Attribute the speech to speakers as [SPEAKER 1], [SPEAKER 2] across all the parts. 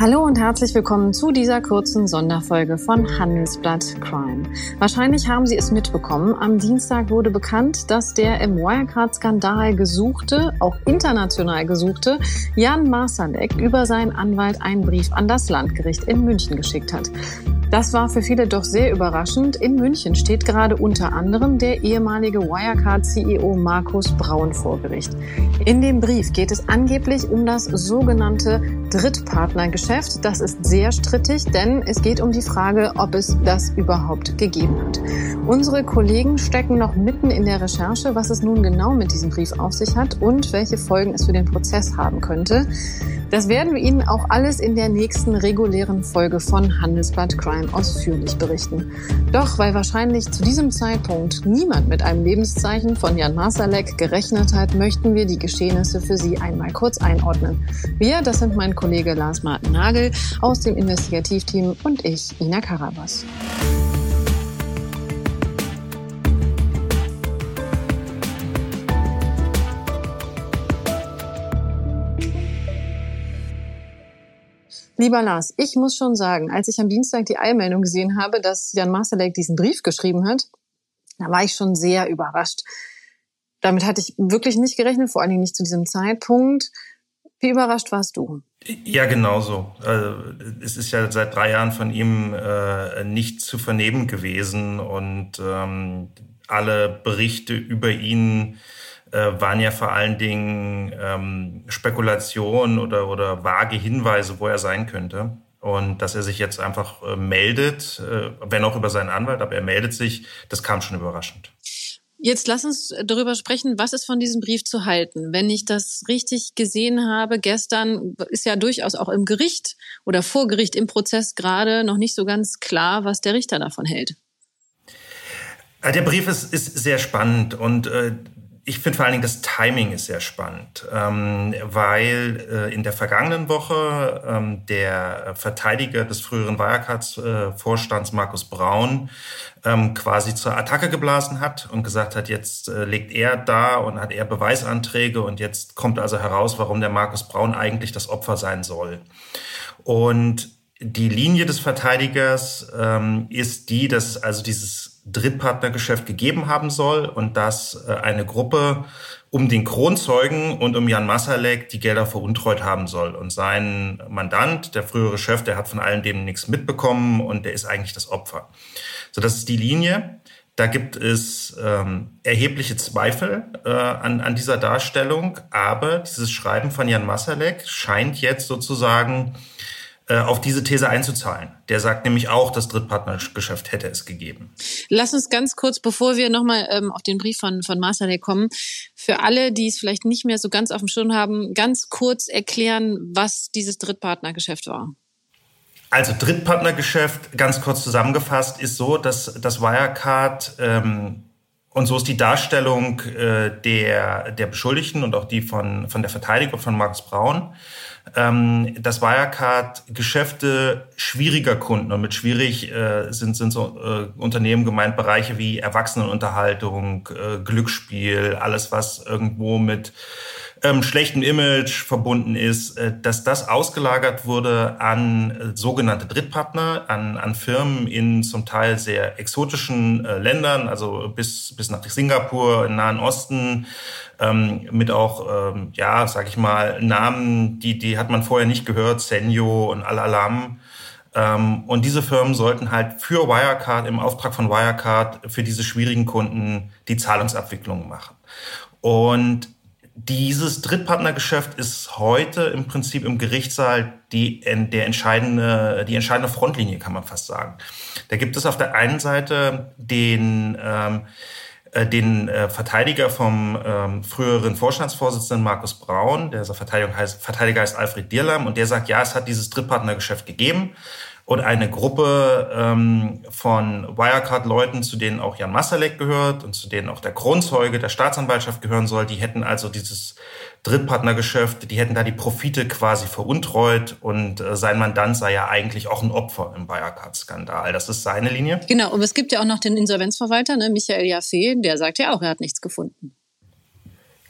[SPEAKER 1] Hallo und herzlich willkommen zu dieser kurzen Sonderfolge von Handelsblatt Crime. Wahrscheinlich haben Sie es mitbekommen. Am Dienstag wurde bekannt, dass der im Wirecard-Skandal gesuchte, auch international gesuchte, Jan Marsalek über seinen Anwalt einen Brief an das Landgericht in München geschickt hat. Das war für viele doch sehr überraschend. In München steht gerade unter anderem der ehemalige Wirecard-CEO Markus Braun vor Gericht. In dem Brief geht es angeblich um das sogenannte Drittpartnergeschäft. Das ist sehr strittig, denn es geht um die Frage, ob es das überhaupt gegeben hat. Unsere Kollegen stecken noch mitten in der Recherche, was es nun genau mit diesem Brief auf sich hat und welche Folgen es für den Prozess haben könnte. Das werden wir Ihnen auch alles in der nächsten regulären Folge von Handelsblatt Crime ausführlich berichten. Doch weil wahrscheinlich zu diesem Zeitpunkt niemand mit einem Lebenszeichen von Jan Masalek gerechnet hat, möchten wir die Geschehnisse für Sie einmal kurz einordnen. Wir, das sind mein Kollege Lars Martin Nagel aus dem Investigativteam und ich, Ina Karabas. Lieber Lars, ich muss schon sagen, als ich am Dienstag die Eilmeldung gesehen habe, dass Jan Masterleck diesen Brief geschrieben hat, da war ich schon sehr überrascht. Damit hatte ich wirklich nicht gerechnet, vor allen Dingen nicht zu diesem Zeitpunkt. Wie überrascht warst du?
[SPEAKER 2] Ja, genauso. Also, es ist ja seit drei Jahren von ihm äh, nicht zu vernehmen gewesen und ähm, alle Berichte über ihn waren ja vor allen Dingen ähm, Spekulationen oder, oder vage Hinweise, wo er sein könnte. Und dass er sich jetzt einfach äh, meldet, äh, wenn auch über seinen Anwalt, aber er meldet sich, das kam schon überraschend.
[SPEAKER 1] Jetzt lass uns darüber sprechen, was ist von diesem Brief zu halten. Wenn ich das richtig gesehen habe, gestern ist ja durchaus auch im Gericht oder vor Gericht im Prozess gerade noch nicht so ganz klar, was der Richter davon hält.
[SPEAKER 2] Äh, der Brief ist, ist sehr spannend und äh, ich finde vor allen Dingen das Timing ist sehr spannend, ähm, weil äh, in der vergangenen Woche ähm, der Verteidiger des früheren Wirecard-Vorstands Markus Braun ähm, quasi zur Attacke geblasen hat und gesagt hat, jetzt äh, legt er da und hat er Beweisanträge und jetzt kommt also heraus, warum der Markus Braun eigentlich das Opfer sein soll. Und die Linie des Verteidigers ähm, ist die, dass also dieses Drittpartnergeschäft gegeben haben soll und dass äh, eine Gruppe um den Kronzeugen und um Jan Masalek die Gelder veruntreut haben soll. Und sein Mandant, der frühere Chef, der hat von allen dem nichts mitbekommen und der ist eigentlich das Opfer. So, das ist die Linie. Da gibt es ähm, erhebliche Zweifel äh, an, an dieser Darstellung, aber dieses Schreiben von Jan Masalek scheint jetzt sozusagen auf diese These einzuzahlen. Der sagt nämlich auch, das Drittpartnergeschäft hätte es gegeben.
[SPEAKER 1] Lass uns ganz kurz, bevor wir nochmal ähm, auf den Brief von, von Marcel kommen, für alle, die es vielleicht nicht mehr so ganz auf dem Schirm haben, ganz kurz erklären, was dieses Drittpartnergeschäft war.
[SPEAKER 2] Also Drittpartnergeschäft, ganz kurz zusammengefasst, ist so, dass das Wirecard ähm, und so ist die Darstellung äh, der, der Beschuldigten und auch die von, von der Verteidigung von Markus Braun ähm, das Wirecard Geschäfte schwieriger Kunden und mit schwierig äh, sind, sind so äh, Unternehmen gemeint Bereiche wie Erwachsenenunterhaltung, äh, Glücksspiel, alles was irgendwo mit ähm, schlechtem Image verbunden ist, äh, dass das ausgelagert wurde an äh, sogenannte Drittpartner, an, an Firmen in zum Teil sehr exotischen äh, Ländern, also bis, bis nach Singapur, im Nahen Osten, ähm, mit auch, ähm, ja, sag ich mal, Namen, die, die hat man vorher nicht gehört, Senyo und Al-Alam. Ähm, und diese Firmen sollten halt für Wirecard, im Auftrag von Wirecard, für diese schwierigen Kunden die Zahlungsabwicklung machen. Und dieses Drittpartnergeschäft ist heute im Prinzip im Gerichtssaal die, der entscheidende, die entscheidende Frontlinie, kann man fast sagen. Da gibt es auf der einen Seite den, ähm, äh, den äh, Verteidiger vom ähm, früheren Vorstandsvorsitzenden Markus Braun, der Verteidiger heißt, Verteidiger heißt Alfred Dierlam, und der sagt, ja, es hat dieses Drittpartnergeschäft gegeben und eine Gruppe ähm, von Wirecard-Leuten, zu denen auch Jan Masalek gehört und zu denen auch der Kronzeuge der Staatsanwaltschaft gehören soll, die hätten also dieses Drittpartnergeschäft, die hätten da die Profite quasi veruntreut und äh, sein Mandant sei ja eigentlich auch ein Opfer im Wirecard-Skandal. Das ist seine Linie.
[SPEAKER 1] Genau, und es gibt ja auch noch den Insolvenzverwalter, ne, Michael Jaffe, der sagt ja auch, er hat nichts gefunden.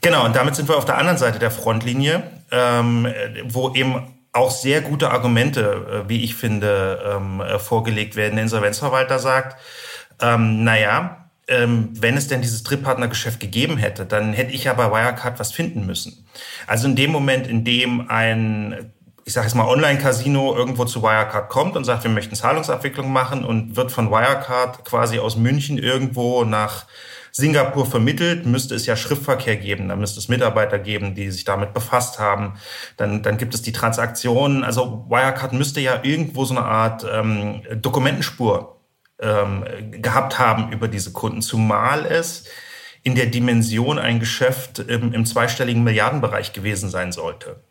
[SPEAKER 2] Genau, und damit sind wir auf der anderen Seite der Frontlinie, ähm, wo eben auch sehr gute Argumente, äh, wie ich finde, ähm, äh, vorgelegt werden. Der Insolvenzverwalter sagt, ähm, naja, ähm, wenn es denn dieses Drittpartnergeschäft gegeben hätte, dann hätte ich ja bei Wirecard was finden müssen. Also in dem Moment, in dem ein ich sage jetzt mal, Online-Casino irgendwo zu Wirecard kommt und sagt, wir möchten Zahlungsabwicklung machen und wird von Wirecard quasi aus München irgendwo nach Singapur vermittelt, müsste es ja Schriftverkehr geben, da müsste es Mitarbeiter geben, die sich damit befasst haben. Dann, dann gibt es die Transaktionen. Also Wirecard müsste ja irgendwo so eine Art ähm, Dokumentenspur ähm, gehabt haben über diese Kunden, zumal es in der Dimension ein Geschäft im, im zweistelligen Milliardenbereich gewesen sein sollte.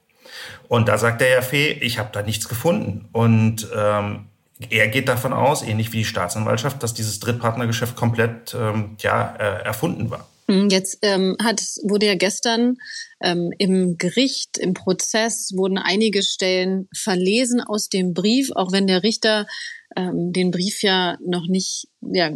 [SPEAKER 2] Und da sagt der Herr Fee, ich habe da nichts gefunden. Und ähm, er geht davon aus, ähnlich wie die Staatsanwaltschaft, dass dieses Drittpartnergeschäft komplett ähm, ja, äh, erfunden war.
[SPEAKER 1] Hm, jetzt ähm, hat, wurde ja gestern ähm, im Gericht, im Prozess, wurden einige Stellen verlesen aus dem Brief, auch wenn der Richter ähm, den Brief ja noch nicht, ja,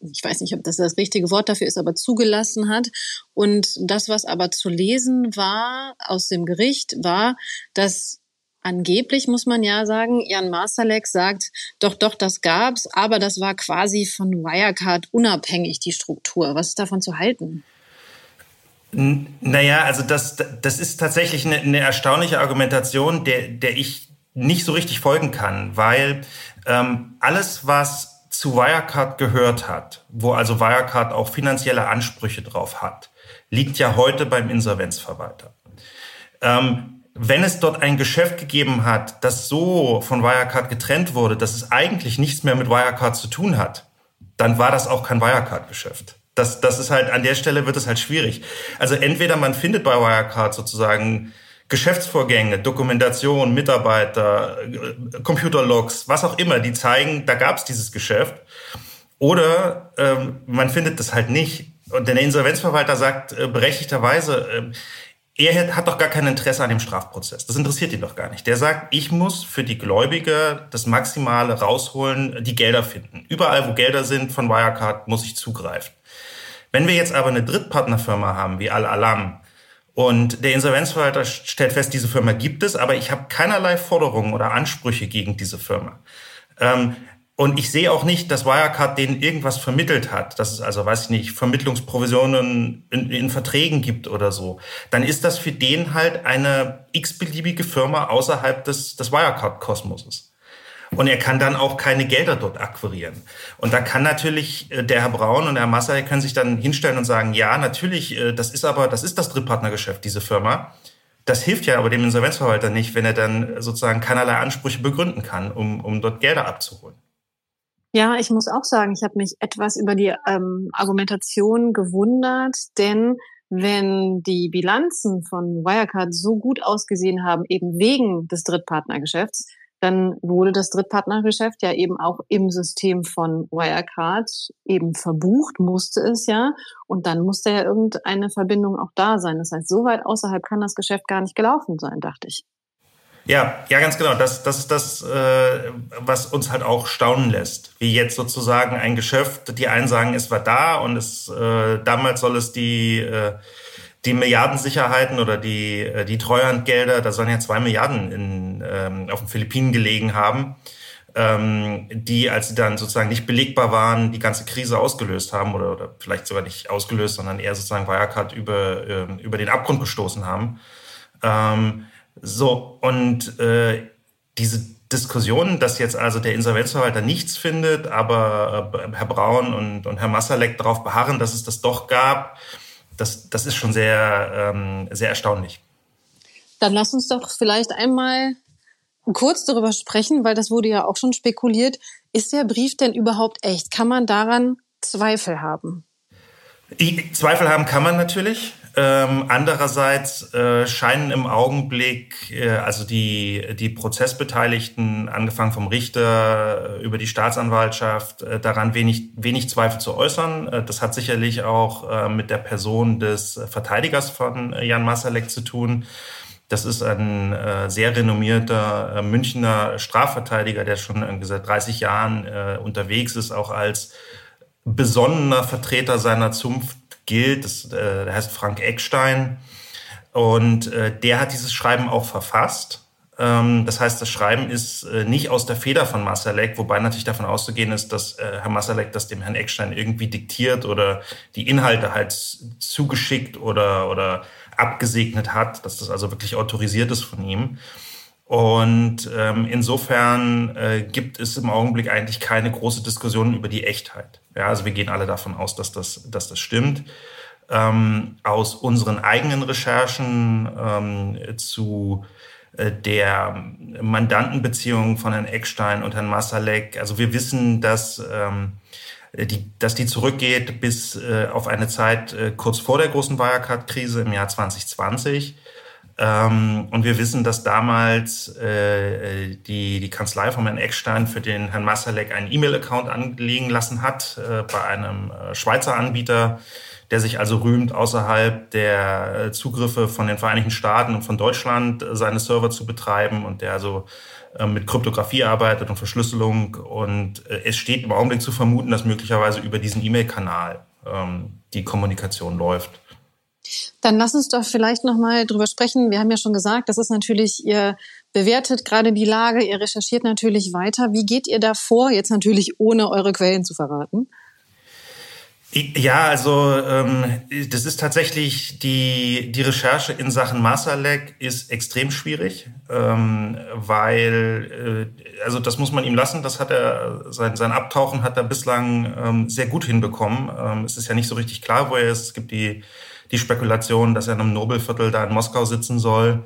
[SPEAKER 1] ich weiß nicht, ob das das richtige Wort dafür ist, aber zugelassen hat. Und das, was aber zu lesen war aus dem Gericht, war, dass angeblich muss man ja sagen, Jan Masalek sagt, doch, doch, das gab's, aber das war quasi von Wirecard unabhängig, die Struktur. Was ist davon zu halten?
[SPEAKER 2] Naja, also das, das ist tatsächlich eine, eine erstaunliche Argumentation, der, der ich nicht so richtig folgen kann, weil ähm, alles, was zu Wirecard gehört hat, wo also Wirecard auch finanzielle Ansprüche drauf hat, liegt ja heute beim Insolvenzverwalter. Ähm, wenn es dort ein Geschäft gegeben hat, das so von Wirecard getrennt wurde, dass es eigentlich nichts mehr mit Wirecard zu tun hat, dann war das auch kein Wirecard-Geschäft. Das, das ist halt, an der Stelle wird es halt schwierig. Also entweder man findet bei Wirecard sozusagen Geschäftsvorgänge, Dokumentation, Mitarbeiter, Computerlogs, was auch immer, die zeigen, da gab es dieses Geschäft. Oder ähm, man findet das halt nicht. Und der Insolvenzverwalter sagt äh, berechtigterweise, äh, er hat doch gar kein Interesse an dem Strafprozess. Das interessiert ihn doch gar nicht. Der sagt, ich muss für die Gläubiger das Maximale rausholen, die Gelder finden. Überall, wo Gelder sind von Wirecard, muss ich zugreifen. Wenn wir jetzt aber eine Drittpartnerfirma haben, wie Al-Alam, und der Insolvenzverwalter stellt fest, diese Firma gibt es, aber ich habe keinerlei Forderungen oder Ansprüche gegen diese Firma. Ähm, und ich sehe auch nicht, dass Wirecard denen irgendwas vermittelt hat, dass es also, weiß ich nicht, Vermittlungsprovisionen in, in Verträgen gibt oder so. Dann ist das für den halt eine x-beliebige Firma außerhalb des, des Wirecard-Kosmoses. Und er kann dann auch keine Gelder dort akquirieren. Und da kann natürlich äh, der Herr Braun und Herr Massay können sich dann hinstellen und sagen, ja, natürlich, äh, das ist aber, das ist das Drittpartnergeschäft, diese Firma. Das hilft ja aber dem Insolvenzverwalter nicht, wenn er dann sozusagen keinerlei Ansprüche begründen kann, um, um dort Gelder abzuholen.
[SPEAKER 1] Ja, ich muss auch sagen, ich habe mich etwas über die ähm, Argumentation gewundert, denn wenn die Bilanzen von Wirecard so gut ausgesehen haben, eben wegen des Drittpartnergeschäfts, dann wurde das Drittpartnergeschäft ja eben auch im System von Wirecard eben verbucht, musste es ja. Und dann musste ja irgendeine Verbindung auch da sein. Das heißt, so weit außerhalb kann das Geschäft gar nicht gelaufen sein, dachte ich.
[SPEAKER 2] Ja, ja, ganz genau. Das, das ist das, äh, was uns halt auch staunen lässt. Wie jetzt sozusagen ein Geschäft, die einen sagen, es war da und es äh, damals soll es die äh, die Milliardensicherheiten oder die äh, die Treuhandgelder, da sollen ja zwei Milliarden in, ähm, auf den Philippinen gelegen haben, ähm, die, als sie dann sozusagen nicht belegbar waren, die ganze Krise ausgelöst haben oder, oder vielleicht sogar nicht ausgelöst, sondern eher sozusagen Wirecard über äh, über den Abgrund gestoßen haben. Ähm, so, und äh, diese Diskussion, dass jetzt also der Insolvenzverwalter nichts findet, aber äh, Herr Braun und, und Herr Massalek darauf beharren, dass es das doch gab, das, das ist schon sehr, ähm, sehr erstaunlich.
[SPEAKER 1] Dann lass uns doch vielleicht einmal kurz darüber sprechen, weil das wurde ja auch schon spekuliert. Ist der Brief denn überhaupt echt? Kann man daran Zweifel haben?
[SPEAKER 2] Zweifel haben kann man natürlich. Ähm, andererseits äh, scheinen im Augenblick äh, also die, die Prozessbeteiligten, angefangen vom Richter äh, über die Staatsanwaltschaft, äh, daran wenig, wenig Zweifel zu äußern. Äh, das hat sicherlich auch äh, mit der Person des Verteidigers von Jan Masalek zu tun. Das ist ein äh, sehr renommierter äh, Münchner Strafverteidiger, der schon seit 30 Jahren äh, unterwegs ist, auch als besonnener Vertreter seiner Zunft gilt. Das, äh, heißt Frank Eckstein. Und äh, der hat dieses Schreiben auch verfasst. Ähm, das heißt, das Schreiben ist äh, nicht aus der Feder von Masalek, wobei natürlich davon auszugehen ist, dass äh, Herr Masalek das dem Herrn Eckstein irgendwie diktiert oder die Inhalte halt zugeschickt oder, oder abgesegnet hat, dass das also wirklich autorisiert ist von ihm. Und ähm, insofern äh, gibt es im Augenblick eigentlich keine große Diskussion über die Echtheit. Ja, also wir gehen alle davon aus, dass das, dass das stimmt. Ähm, aus unseren eigenen Recherchen ähm, zu äh, der Mandantenbeziehung von Herrn Eckstein und Herrn Masalek. Also wir wissen, dass, ähm, die, dass die zurückgeht bis äh, auf eine Zeit äh, kurz vor der großen Wirecard-Krise im Jahr 2020. Ähm, und wir wissen, dass damals äh, die, die Kanzlei von Herrn Eckstein für den Herrn Masalek einen E-Mail-Account anlegen lassen hat äh, bei einem äh, Schweizer Anbieter, der sich also rühmt, außerhalb der äh, Zugriffe von den Vereinigten Staaten und von Deutschland äh, seine Server zu betreiben und der also mit Kryptographie arbeitet und Verschlüsselung. Und es steht im Augenblick zu vermuten, dass möglicherweise über diesen E-Mail-Kanal ähm, die Kommunikation läuft.
[SPEAKER 1] Dann lass uns doch vielleicht noch mal drüber sprechen. Wir haben ja schon gesagt, das ist natürlich ihr bewertet gerade die Lage, ihr recherchiert natürlich weiter. Wie geht ihr da vor? Jetzt natürlich ohne eure Quellen zu verraten.
[SPEAKER 2] Ja, also ähm, das ist tatsächlich die die Recherche in Sachen Masalek ist extrem schwierig, ähm, weil äh, also das muss man ihm lassen. Das hat er sein sein Abtauchen hat er bislang ähm, sehr gut hinbekommen. Ähm, es ist ja nicht so richtig klar, wo er ist. Es gibt die die Spekulation, dass er in einem Nobelviertel da in Moskau sitzen soll.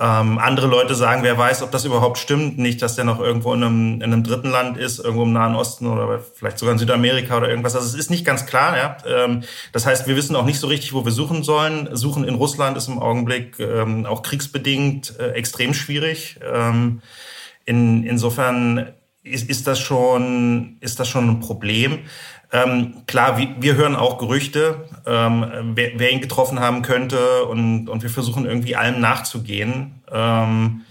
[SPEAKER 2] Ähm, andere Leute sagen, wer weiß, ob das überhaupt stimmt. Nicht, dass der noch irgendwo in einem, in einem dritten Land ist, irgendwo im Nahen Osten oder vielleicht sogar in Südamerika oder irgendwas. Also es ist nicht ganz klar. Ja? Ähm, das heißt, wir wissen auch nicht so richtig, wo wir suchen sollen. Suchen in Russland ist im Augenblick ähm, auch kriegsbedingt äh, extrem schwierig. Ähm, in, insofern ist, ist, das schon, ist das schon ein Problem. Ähm, klar, wir, hören auch Gerüchte, ähm, wer, wer, ihn getroffen haben könnte und, und wir versuchen irgendwie allem nachzugehen. Ähm,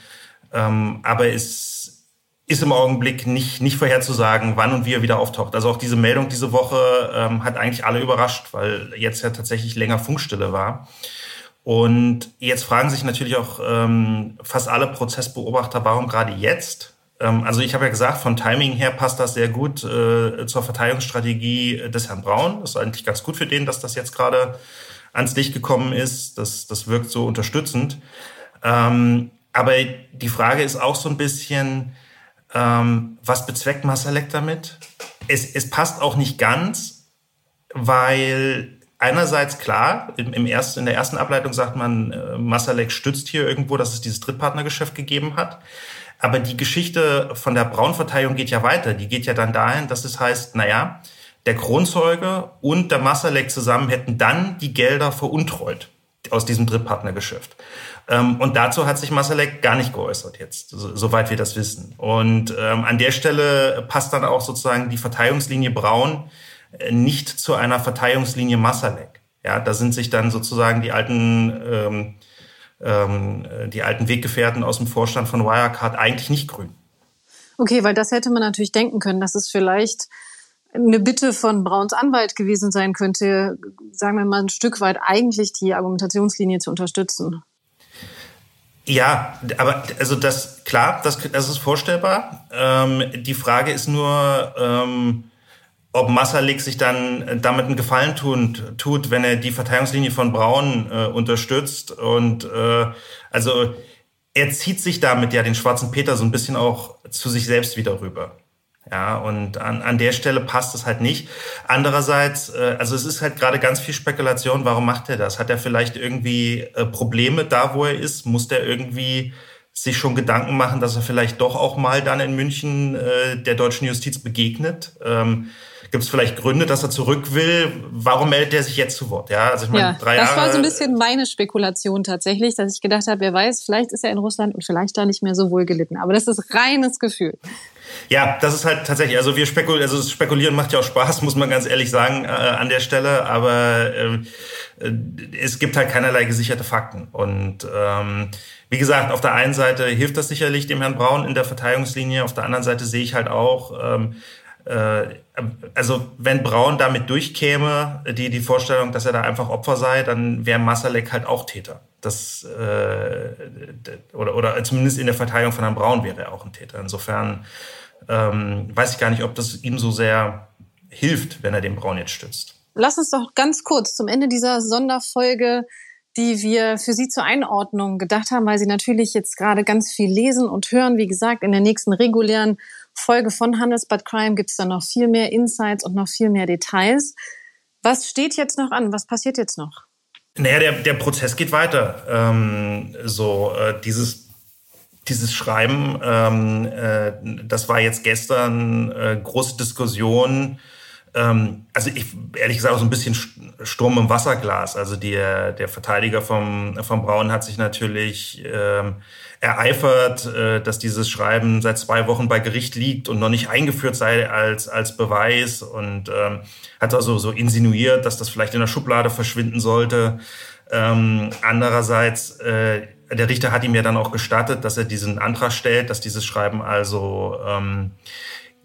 [SPEAKER 2] ähm, aber es ist im Augenblick nicht, nicht vorherzusagen, wann und wie er wieder auftaucht. Also auch diese Meldung diese Woche ähm, hat eigentlich alle überrascht, weil jetzt ja tatsächlich länger Funkstille war. Und jetzt fragen sich natürlich auch ähm, fast alle Prozessbeobachter, warum gerade jetzt? Ähm, also ich habe ja gesagt, von Timing her passt das sehr gut äh, zur Verteidigungsstrategie des Herrn Braun. Das ist eigentlich ganz gut für den, dass das jetzt gerade ans Licht gekommen ist. Das, das wirkt so unterstützend. Ähm, aber die Frage ist auch so ein bisschen, ähm, was bezweckt Masalek damit? Es, es passt auch nicht ganz, weil einerseits klar, im, im ersten, in der ersten Ableitung sagt man, äh, Masalek stützt hier irgendwo, dass es dieses Drittpartnergeschäft gegeben hat. Aber die Geschichte von der Braunverteilung geht ja weiter. Die geht ja dann dahin, dass es heißt, naja, der Kronzeuge und der Massalek zusammen hätten dann die Gelder veruntreut aus diesem Drittpartnergeschäft. Ähm, und dazu hat sich Masalek gar nicht geäußert jetzt, soweit wir das wissen. Und ähm, an der Stelle passt dann auch sozusagen die Verteilungslinie Braun äh, nicht zu einer Verteilungslinie Masalek. Ja, da sind sich dann sozusagen die alten ähm, ähm, die alten Weggefährten aus dem Vorstand von Wirecard eigentlich nicht grün.
[SPEAKER 1] Okay, weil das hätte man natürlich denken können, dass es vielleicht eine Bitte von Brauns Anwalt gewesen sein könnte, sagen wir mal ein Stück weit eigentlich die Argumentationslinie zu unterstützen.
[SPEAKER 2] Ja, aber also das klar, das, das ist vorstellbar. Ähm, die Frage ist nur, ähm, ob Massalik sich dann äh, damit einen Gefallen tun, tut, wenn er die Verteidigungslinie von Braun äh, unterstützt. Und äh, also er zieht sich damit ja den schwarzen Peter so ein bisschen auch zu sich selbst wieder rüber. Ja, und an, an der Stelle passt es halt nicht. Andererseits, äh, also es ist halt gerade ganz viel Spekulation, warum macht er das? Hat er vielleicht irgendwie äh, Probleme da, wo er ist? Muss der irgendwie sich schon Gedanken machen, dass er vielleicht doch auch mal dann in München äh, der deutschen Justiz begegnet? Ähm, Gibt es vielleicht Gründe, dass er zurück will? Warum meldet er sich jetzt zu Wort? Ja,
[SPEAKER 1] also ich meine, ja, drei Jahre. Das war so ein bisschen meine Spekulation tatsächlich, dass ich gedacht habe, wer weiß, vielleicht ist er in Russland und vielleicht da nicht mehr so wohl gelitten. Aber das ist reines Gefühl.
[SPEAKER 2] Ja, das ist halt tatsächlich, also wir spekulieren, also spekulieren macht ja auch Spaß, muss man ganz ehrlich sagen, äh, an der Stelle, aber äh, es gibt halt keinerlei gesicherte Fakten. Und ähm, wie gesagt, auf der einen Seite hilft das sicherlich dem Herrn Braun in der Verteidigungslinie, auf der anderen Seite sehe ich halt auch, ähm, äh, also wenn Braun damit durchkäme, die, die Vorstellung, dass er da einfach Opfer sei, dann wäre Masalek halt auch Täter. Das, äh, oder, oder zumindest in der Verteidigung von Herrn Braun wäre er auch ein Täter. Insofern ähm, weiß ich gar nicht, ob das ihm so sehr hilft, wenn er den Braun jetzt stützt.
[SPEAKER 1] Lass uns doch ganz kurz zum Ende dieser Sonderfolge, die wir für Sie zur Einordnung gedacht haben, weil Sie natürlich jetzt gerade ganz viel lesen und hören. Wie gesagt, in der nächsten regulären Folge von Handelsbad Crime gibt es dann noch viel mehr Insights und noch viel mehr Details. Was steht jetzt noch an? Was passiert jetzt noch?
[SPEAKER 2] Naja, der, der Prozess geht weiter. Ähm, so, äh, dieses dieses Schreiben, ähm, äh, das war jetzt gestern äh, große Diskussion. Ähm, also ich ehrlich gesagt auch so ein bisschen Sturm im Wasserglas. Also der, der Verteidiger vom, vom Braun hat sich natürlich ähm, ereifert, äh, dass dieses Schreiben seit zwei Wochen bei Gericht liegt und noch nicht eingeführt sei als, als Beweis und ähm, hat also so insinuiert, dass das vielleicht in der Schublade verschwinden sollte. Ähm, andererseits, äh, der Richter hat ihm ja dann auch gestattet, dass er diesen Antrag stellt, dass dieses Schreiben also ähm,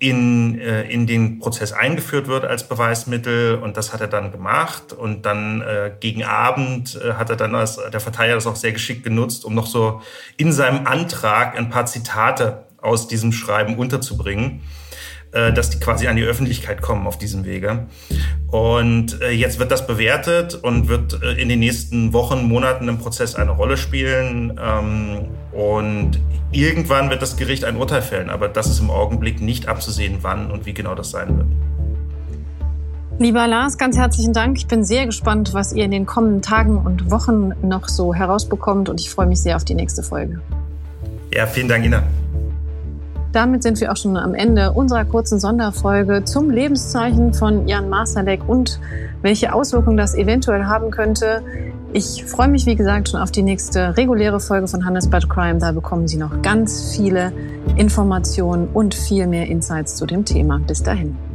[SPEAKER 2] in, äh, in den Prozess eingeführt wird als Beweismittel und das hat er dann gemacht und dann äh, gegen Abend äh, hat er dann als der Verteidiger das auch sehr geschickt genutzt, um noch so in seinem Antrag ein paar Zitate aus diesem Schreiben unterzubringen. Äh, dass die quasi an die Öffentlichkeit kommen auf diesem Wege. Und äh, jetzt wird das bewertet und wird äh, in den nächsten Wochen, Monaten im Prozess eine Rolle spielen. Ähm, und irgendwann wird das Gericht ein Urteil fällen, aber das ist im Augenblick nicht abzusehen, wann und wie genau das sein wird.
[SPEAKER 1] Lieber Lars, ganz herzlichen Dank. Ich bin sehr gespannt, was ihr in den kommenden Tagen und Wochen noch so herausbekommt und ich freue mich sehr auf die nächste Folge.
[SPEAKER 2] Ja, vielen Dank, Ina.
[SPEAKER 1] Damit sind wir auch schon am Ende unserer kurzen Sonderfolge zum Lebenszeichen von Jan Masalek und welche Auswirkungen das eventuell haben könnte. Ich freue mich, wie gesagt, schon auf die nächste reguläre Folge von Handelsbad Crime. Da bekommen Sie noch ganz viele Informationen und viel mehr Insights zu dem Thema. Bis dahin.